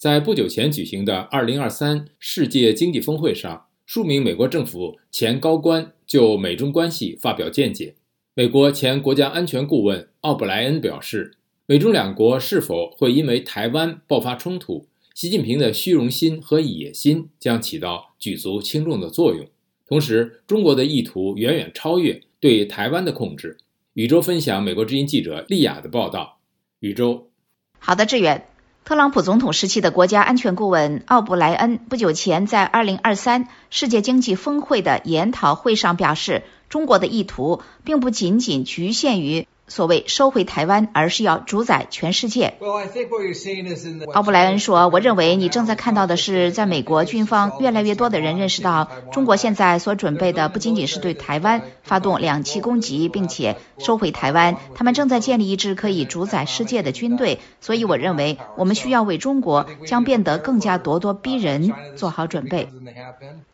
在不久前举行的2023世界经济峰会上，数名美国政府前高官就美中关系发表见解。美国前国家安全顾问奥布莱恩表示，美中两国是否会因为台湾爆发冲突，习近平的虚荣心和野心将起到举足轻重的作用。同时，中国的意图远远超越对台湾的控制。宇宙分享美国之音记者丽亚的报道。宇宙，好的，志远。特朗普总统时期的国家安全顾问奥布莱恩不久前在2023世界经济峰会的研讨会上表示，中国的意图并不仅仅局限于。所谓收回台湾，而是要主宰全世界。奥布莱恩说：“我认为你正在看到的是，在美国军方越来越多的人认识到，中国现在所准备的不仅仅是对台湾发动两栖攻击，并且收回台湾，他们正在建立一支可以主宰世界的军队。所以，我认为我们需要为中国将变得更加咄咄逼人做好准备。”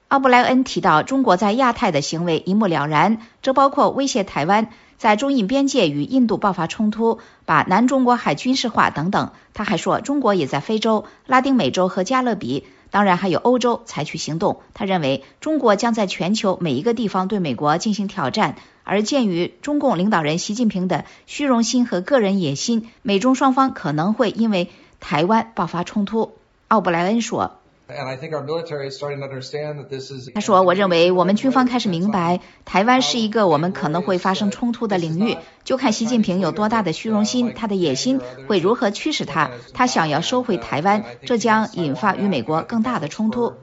奥布莱恩提到，中国在亚太的行为一目了然，这包括威胁台湾。在中印边界与印度爆发冲突，把南中国海军事化等等。他还说，中国也在非洲、拉丁美洲和加勒比，当然还有欧洲采取行动。他认为，中国将在全球每一个地方对美国进行挑战。而鉴于中共领导人习近平的虚荣心和个人野心，美中双方可能会因为台湾爆发冲突。奥布莱恩说。他说：“我认为我们军方开始明白，台湾是一个我们可能会发生冲突的领域。就看习近平有多大的虚荣心，他的野心会如何驱使他。他想要收回台湾，这将引发与美国更大的冲突。”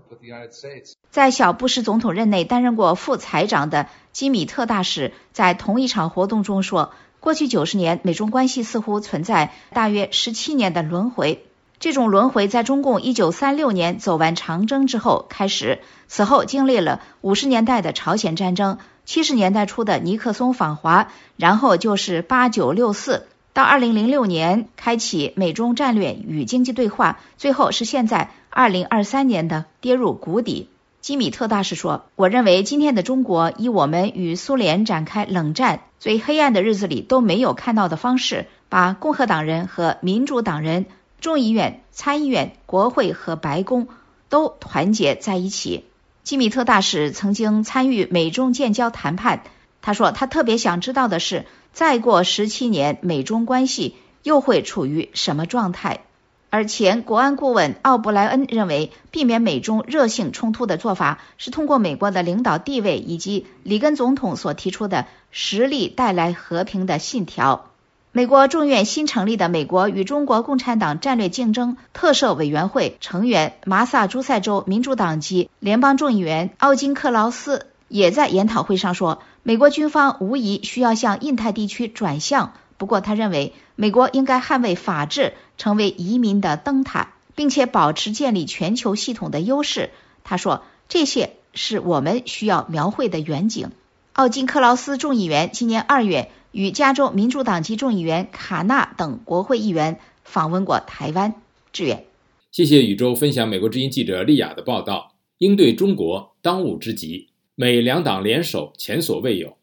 在小布什总统任内担任过副财长的基米特大使在同一场活动中说：“过去九十年，美中关系似乎存在大约十七年的轮回。”这种轮回在中共一九三六年走完长征之后开始，此后经历了五十年代的朝鲜战争，七十年代初的尼克松访华，然后就是八九六四，到二零零六年开启美中战略与经济对话，最后是现在二零二三年的跌入谷底。基米特大使说：“我认为今天的中国以我们与苏联展开冷战最黑暗的日子里都没有看到的方式，把共和党人和民主党人。”众议院、参议院、国会和白宫都团结在一起。基米特大使曾经参与美中建交谈判，他说他特别想知道的是，再过十七年，美中关系又会处于什么状态。而前国安顾问奥布莱恩认为，避免美中热性冲突的做法是通过美国的领导地位以及里根总统所提出的实力带来和平的信条。美国众院新成立的美国与中国共产党战略竞争特设委员会成员、马萨诸塞州民主党籍联邦众议员奥金克劳斯也在研讨会上说，美国军方无疑需要向印太地区转向。不过，他认为美国应该捍卫法治，成为移民的灯塔，并且保持建立全球系统的优势。他说，这些是我们需要描绘的远景。奥金克劳斯众议员今年二月。与加州民主党籍众议员卡纳等国会议员访问过台湾，志远。谢谢宇宙分享美国之音记者利亚的报道。应对中国当务之急，美两党联手前所未有。